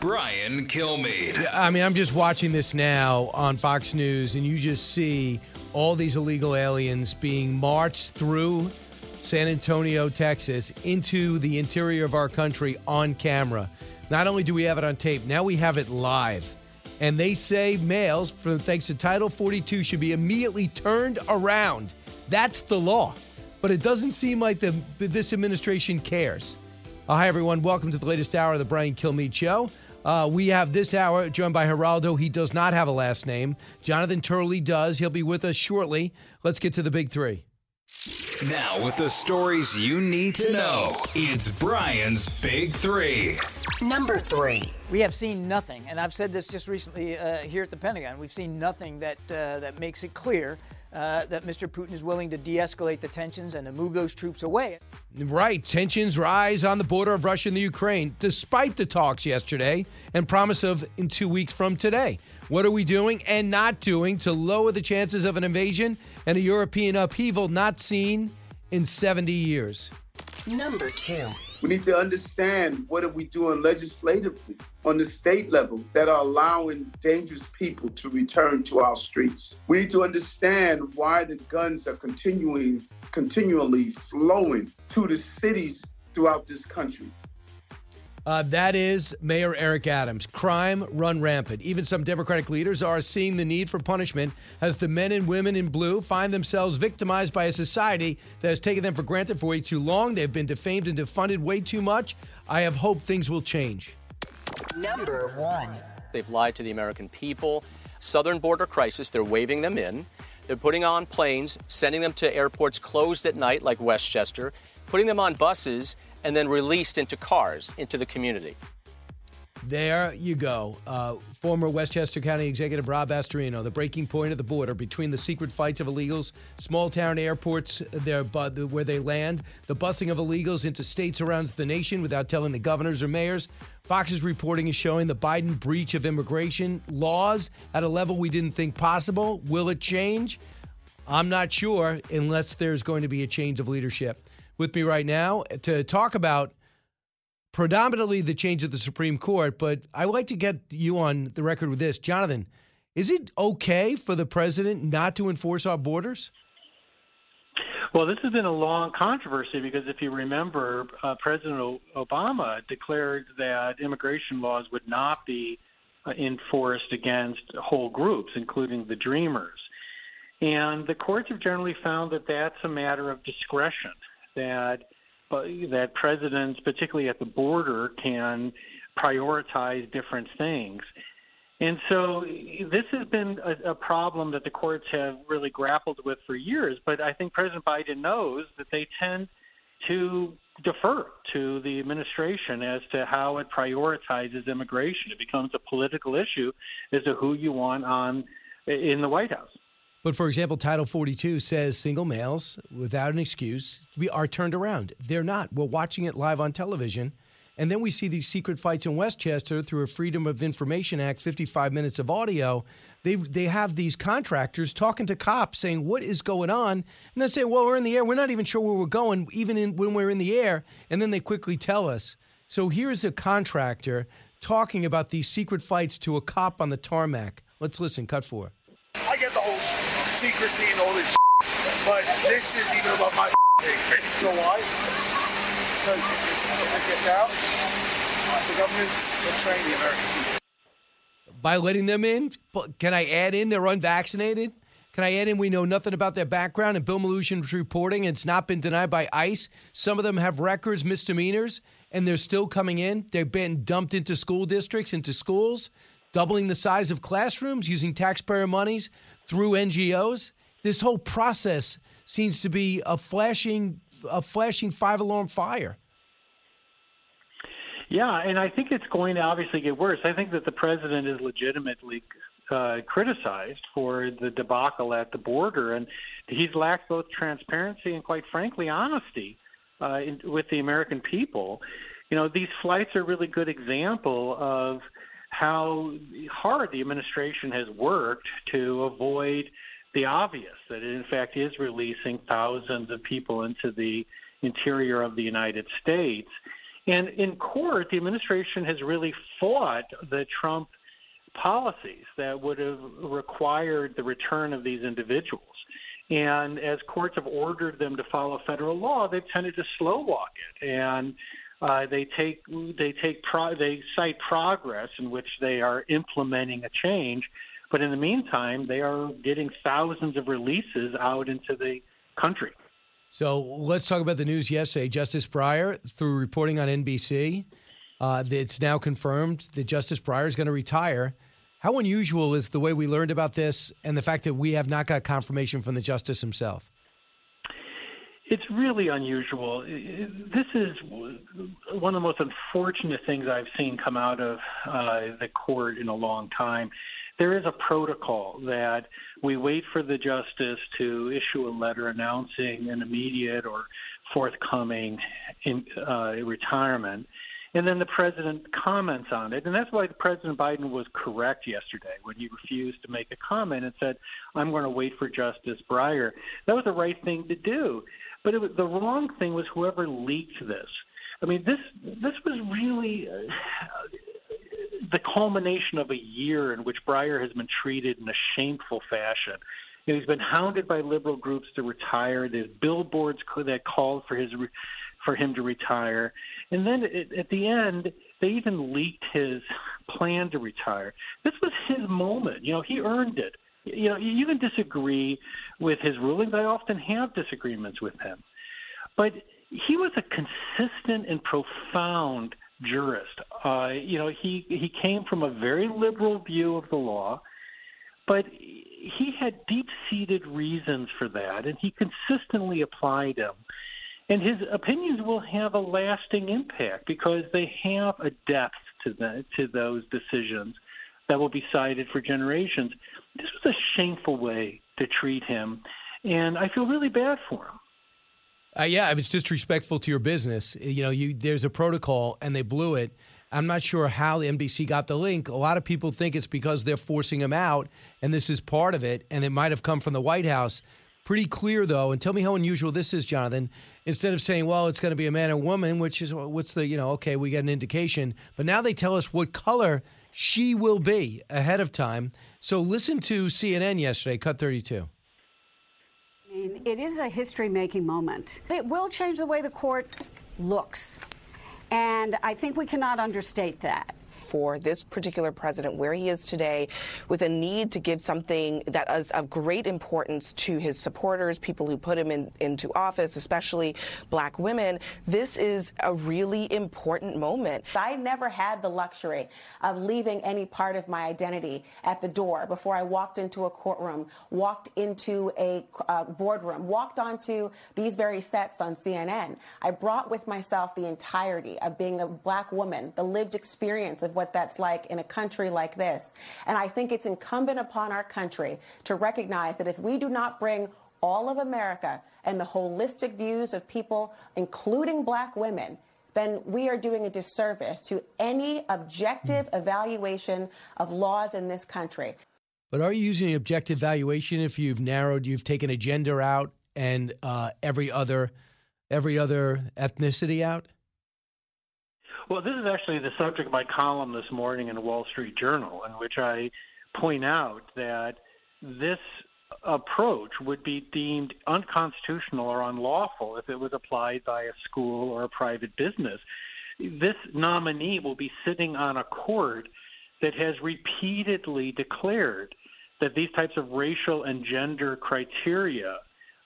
Brian Kilmeade. I mean, I'm just watching this now on Fox News, and you just see all these illegal aliens being marched through San Antonio, Texas, into the interior of our country on camera. Not only do we have it on tape, now we have it live. And they say males, for, thanks to Title 42, should be immediately turned around. That's the law. But it doesn't seem like the, this administration cares. Uh, hi, everyone. Welcome to the latest hour of the Brian Kilmeade Show. Uh, we have this hour joined by Geraldo. He does not have a last name. Jonathan Turley does. He'll be with us shortly. Let's get to the big three. Now, with the stories you need to know, it's Brian's Big Three. Number three. We have seen nothing, and I've said this just recently uh, here at the Pentagon. We've seen nothing that uh, that makes it clear uh, that Mr. Putin is willing to de-escalate the tensions and to move those troops away. Right, tensions rise on the border of Russia and the Ukraine, despite the talks yesterday and promise of in two weeks from today. What are we doing and not doing to lower the chances of an invasion and a European upheaval not seen in 70 years? Number two. We need to understand what are we doing legislatively on the state level that are allowing dangerous people to return to our streets. We need to understand why the guns are continuing continually flowing to the cities throughout this country. Uh, that is Mayor Eric Adams. Crime run rampant. Even some Democratic leaders are seeing the need for punishment as the men and women in blue find themselves victimized by a society that has taken them for granted for way too long. They've been defamed and defunded way too much. I have hope things will change. Number one. They've lied to the American people. Southern border crisis, they're waving them in. They're putting on planes, sending them to airports closed at night like Westchester, putting them on buses and then released into cars into the community. There you go. Uh, former Westchester County Executive Rob Astorino, the breaking point of the border between the secret fights of illegals, small town airports there, where they land, the busing of illegals into states around the nation without telling the governors or mayors. Fox's reporting is showing the Biden breach of immigration laws at a level we didn't think possible. Will it change? I'm not sure unless there's going to be a change of leadership with me right now to talk about predominantly the change of the Supreme Court, but I would like to get you on the record with this. Jonathan, is it okay for the president not to enforce our borders? Well, this has been a long controversy because if you remember, uh, President Obama declared that immigration laws would not be uh, enforced against whole groups, including the Dreamers. And the courts have generally found that that's a matter of discretion that that presidents, particularly at the border, can prioritize different things. And so this has been a, a, problem that the courts have really grappled with for years. But I think President Biden knows that they tend to defer to the administration as to how it prioritizes immigration. It becomes a political issue as to who you want on in the White House. But for example, Title 42 says single males, without an excuse, we are turned around. They're not. We're watching it live on television. And then we see these secret fights in Westchester through a Freedom of Information Act, 55 minutes of audio. They they have these contractors talking to cops saying, What is going on? And they say, Well, we're in the air. We're not even sure where we're going, even in, when we're in the air. And then they quickly tell us. So here's a contractor talking about these secret fights to a cop on the tarmac. Let's listen. Cut four. I get the whole secrecy and all this, but this is even above my thing. You know why? Because if it gets out, the government's betraying the American people. By letting them in, can I add in they're unvaccinated? Can I add in we know nothing about their background? And Bill Melugin reporting, it's not been denied by ICE. Some of them have records, misdemeanors, and they're still coming in. They've been dumped into school districts, into schools, doubling the size of classrooms, using taxpayer monies through NGOs. This whole process seems to be a flashing a flashing five alarm fire. Yeah, and I think it's going to obviously get worse. I think that the president is legitimately uh, criticized for the debacle at the border, and he's lacked both transparency and, quite frankly, honesty uh, in, with the American people. You know, these flights are a really good example of how hard the administration has worked to avoid the obvious that it in fact is releasing thousands of people into the interior of the United States. And in court, the administration has really fought the Trump policies that would have required the return of these individuals. And as courts have ordered them to follow federal law, they've tended to slow walk it. And uh, they take they take pro- they cite progress in which they are implementing a change, but in the meantime, they are getting thousands of releases out into the country. So let's talk about the news yesterday. Justice Breyer, through reporting on NBC, uh, it's now confirmed that Justice Breyer is going to retire. How unusual is the way we learned about this and the fact that we have not got confirmation from the justice himself? It's really unusual. This is one of the most unfortunate things I've seen come out of uh, the court in a long time. There is a protocol that we wait for the justice to issue a letter announcing an immediate or forthcoming in, uh, retirement. And then the president comments on it. And that's why President Biden was correct yesterday when he refused to make a comment and said, I'm going to wait for Justice Breyer. That was the right thing to do. But it was, the wrong thing was whoever leaked this. I mean, this this was really uh, the culmination of a year in which Breyer has been treated in a shameful fashion. You know, he's been hounded by liberal groups to retire. There's billboards that called for his for him to retire, and then at the end, they even leaked his plan to retire. This was his moment. You know, he earned it. You know, you can disagree with his rulings. I often have disagreements with him, but he was a consistent and profound jurist. Uh, you know, he he came from a very liberal view of the law, but he had deep-seated reasons for that, and he consistently applied them. And his opinions will have a lasting impact because they have a depth to the to those decisions that will be cited for generations. This was a shameful way to treat him, and I feel really bad for him. Uh, yeah, if it's disrespectful to your business, you know, you there's a protocol and they blew it. I'm not sure how the NBC got the link. A lot of people think it's because they're forcing him out, and this is part of it, and it might have come from the White House. Pretty clear though, and tell me how unusual this is, Jonathan. Instead of saying, "Well, it's going to be a man and woman," which is what's the you know, okay, we get an indication, but now they tell us what color she will be ahead of time. So listen to CNN yesterday, cut 32 mean, it is a history making moment. It will change the way the court looks. And I think we cannot understate that for this particular president where he is today with a need to give something that is of great importance to his supporters, people who put him in, into office, especially black women. This is a really important moment. I never had the luxury of leaving any part of my identity at the door before I walked into a courtroom, walked into a uh, boardroom, walked onto these very sets on CNN. I brought with myself the entirety of being a black woman, the lived experience of what that's like in a country like this. And I think it's incumbent upon our country to recognize that if we do not bring all of America and the holistic views of people, including black women, then we are doing a disservice to any objective evaluation of laws in this country. But are you using objective valuation if you've narrowed, you've taken a gender out and uh, every other every other ethnicity out? Well, this is actually the subject of my column this morning in the Wall Street Journal, in which I point out that this approach would be deemed unconstitutional or unlawful if it was applied by a school or a private business. This nominee will be sitting on a court that has repeatedly declared that these types of racial and gender criteria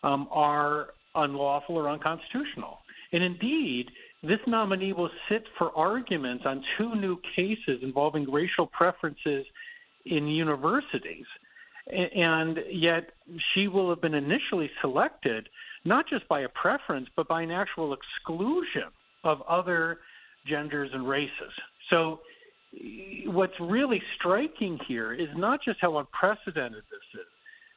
um, are unlawful or unconstitutional. And indeed, this nominee will sit for arguments on two new cases involving racial preferences in universities. And yet, she will have been initially selected not just by a preference, but by an actual exclusion of other genders and races. So what's really striking here is not just how unprecedented this is,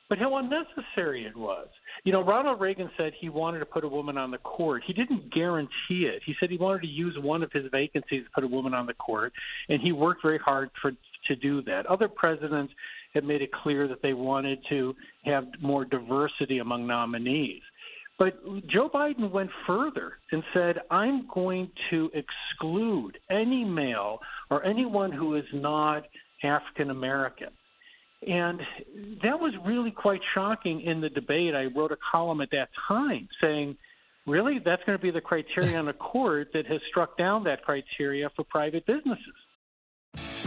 but how unnecessary it was. You know, Ronald Reagan said he wanted to put a woman on the court. He didn't guarantee it. He said he wanted to use one of his vacancies to put a woman on the court, and he worked very hard for to do that. Other presidents have made it clear that they wanted to have more diversity among nominees. But Joe Biden went further and said, I'm going to exclude any male or anyone who is not African American. And that was really quite shocking in the debate. I wrote a column at that time saying, really, that's going to be the criteria on a court that has struck down that criteria for private businesses.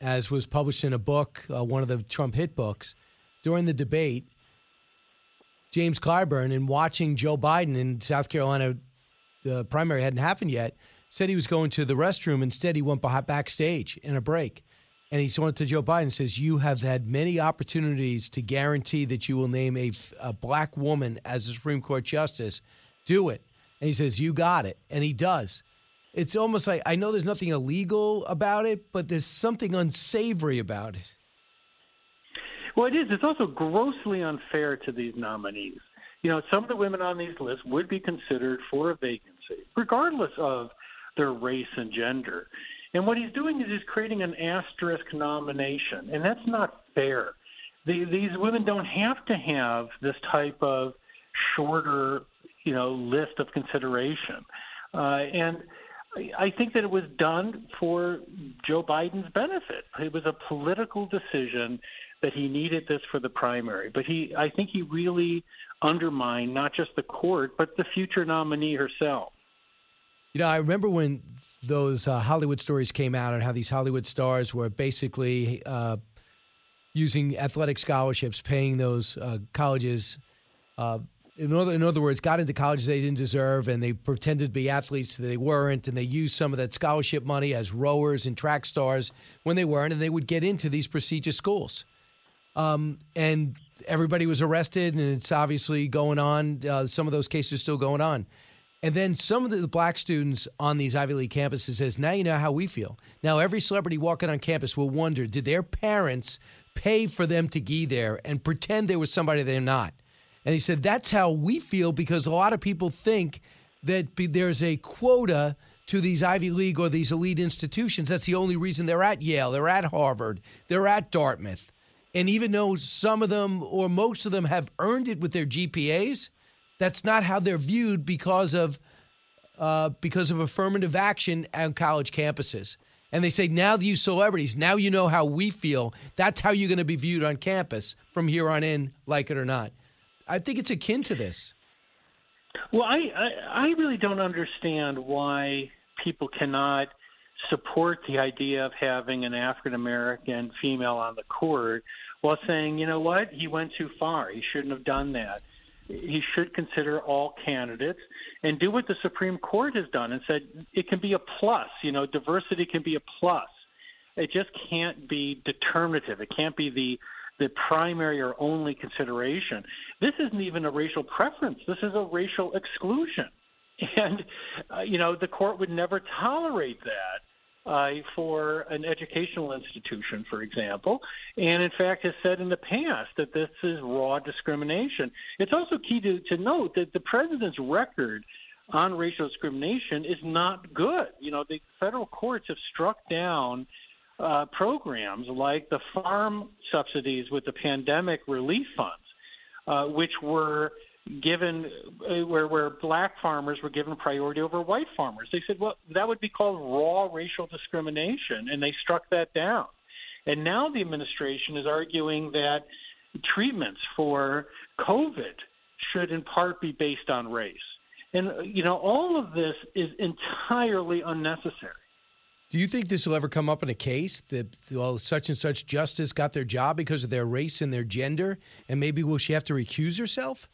as was published in a book, uh, one of the Trump hit books, during the debate. James Clyburn, in watching Joe Biden in South Carolina, the primary hadn't happened yet, said he was going to the restroom. Instead, he went backstage in a break. And he went to Joe Biden and says, You have had many opportunities to guarantee that you will name a, a black woman as a Supreme Court justice. Do it. And he says, You got it. And he does it's almost like I know there's nothing illegal about it, but there's something unsavory about it. Well, it is. It's also grossly unfair to these nominees. You know, some of the women on these lists would be considered for a vacancy, regardless of their race and gender. And what he's doing is he's creating an asterisk nomination, and that's not fair. The, these women don't have to have this type of shorter, you know, list of consideration. Uh, and I think that it was done for Joe Biden's benefit. It was a political decision that he needed this for the primary, but he I think he really undermined not just the court but the future nominee herself. You know, I remember when those uh, Hollywood stories came out and how these Hollywood stars were basically uh, using athletic scholarships, paying those uh, colleges uh, in other, in other words, got into colleges they didn't deserve, and they pretended to be athletes that they weren't, and they used some of that scholarship money as rowers and track stars when they weren't, and they would get into these prestigious schools. Um, and everybody was arrested, and it's obviously going on. Uh, some of those cases are still going on. And then some of the black students on these Ivy League campuses says, now you know how we feel. Now every celebrity walking on campus will wonder, did their parents pay for them to be there and pretend they were somebody they're not? And he said, that's how we feel because a lot of people think that there's a quota to these Ivy League or these elite institutions. That's the only reason they're at Yale, they're at Harvard, they're at Dartmouth. And even though some of them or most of them have earned it with their GPAs, that's not how they're viewed because of uh, because of affirmative action on college campuses. And they say, now you celebrities, now you know how we feel. That's how you're going to be viewed on campus from here on in, like it or not. I think it's akin to this. Well, I, I, I really don't understand why people cannot support the idea of having an African American female on the court while saying, you know what, he went too far. He shouldn't have done that. He should consider all candidates and do what the Supreme Court has done and said it can be a plus. You know, diversity can be a plus. It just can't be determinative. It can't be the the primary or only consideration. This isn't even a racial preference. This is a racial exclusion. And, uh, you know, the court would never tolerate that uh, for an educational institution, for example, and in fact has said in the past that this is raw discrimination. It's also key to, to note that the president's record on racial discrimination is not good. You know, the federal courts have struck down uh, programs like the farm subsidies with the pandemic relief funds, uh, which were given uh, where where black farmers were given priority over white farmers. They said, well, that would be called raw racial discrimination, and they struck that down. And now the administration is arguing that treatments for COVID should in part be based on race. And you know, all of this is entirely unnecessary. Do you think this will ever come up in a case that well, such and such justice got their job because of their race and their gender, and maybe will she have to recuse herself?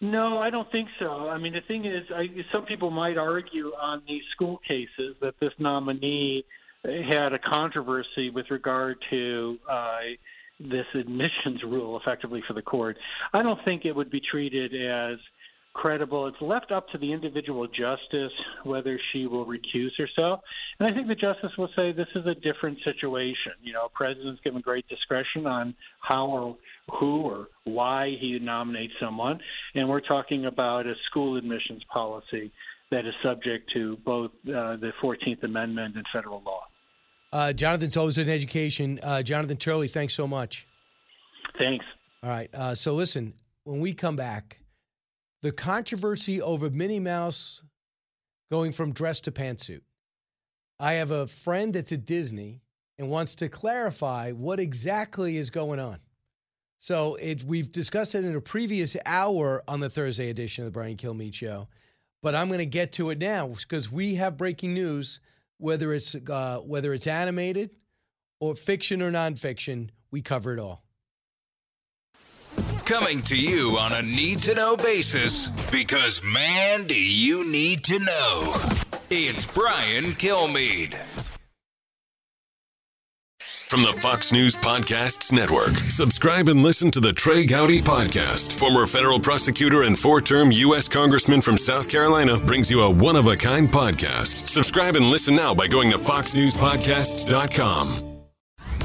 No, I don't think so. I mean, the thing is, I, some people might argue on these school cases that this nominee had a controversy with regard to uh, this admissions rule, effectively for the court. I don't think it would be treated as credible. It's left up to the individual justice whether she will recuse herself. And I think the justice will say this is a different situation. You know, president's given great discretion on how or who or why he nominates someone. And we're talking about a school admissions policy that is subject to both uh, the 14th Amendment and federal law. Uh, Jonathan's always in education. Uh, Jonathan Turley, thanks so much. Thanks. All right. Uh, so listen, when we come back, the controversy over Minnie Mouse going from dress to pantsuit. I have a friend that's at Disney and wants to clarify what exactly is going on. So it, we've discussed it in a previous hour on the Thursday edition of the Brian Kilmeade Show, but I'm going to get to it now because we have breaking news. Whether it's uh, whether it's animated or fiction or nonfiction, we cover it all. Coming to you on a need to know basis because, man, do you need to know. It's Brian Kilmeade. From the Fox News Podcasts Network. Subscribe and listen to the Trey Gowdy Podcast. Former federal prosecutor and four term U.S. Congressman from South Carolina brings you a one of a kind podcast. Subscribe and listen now by going to FoxNewsPodcasts.com.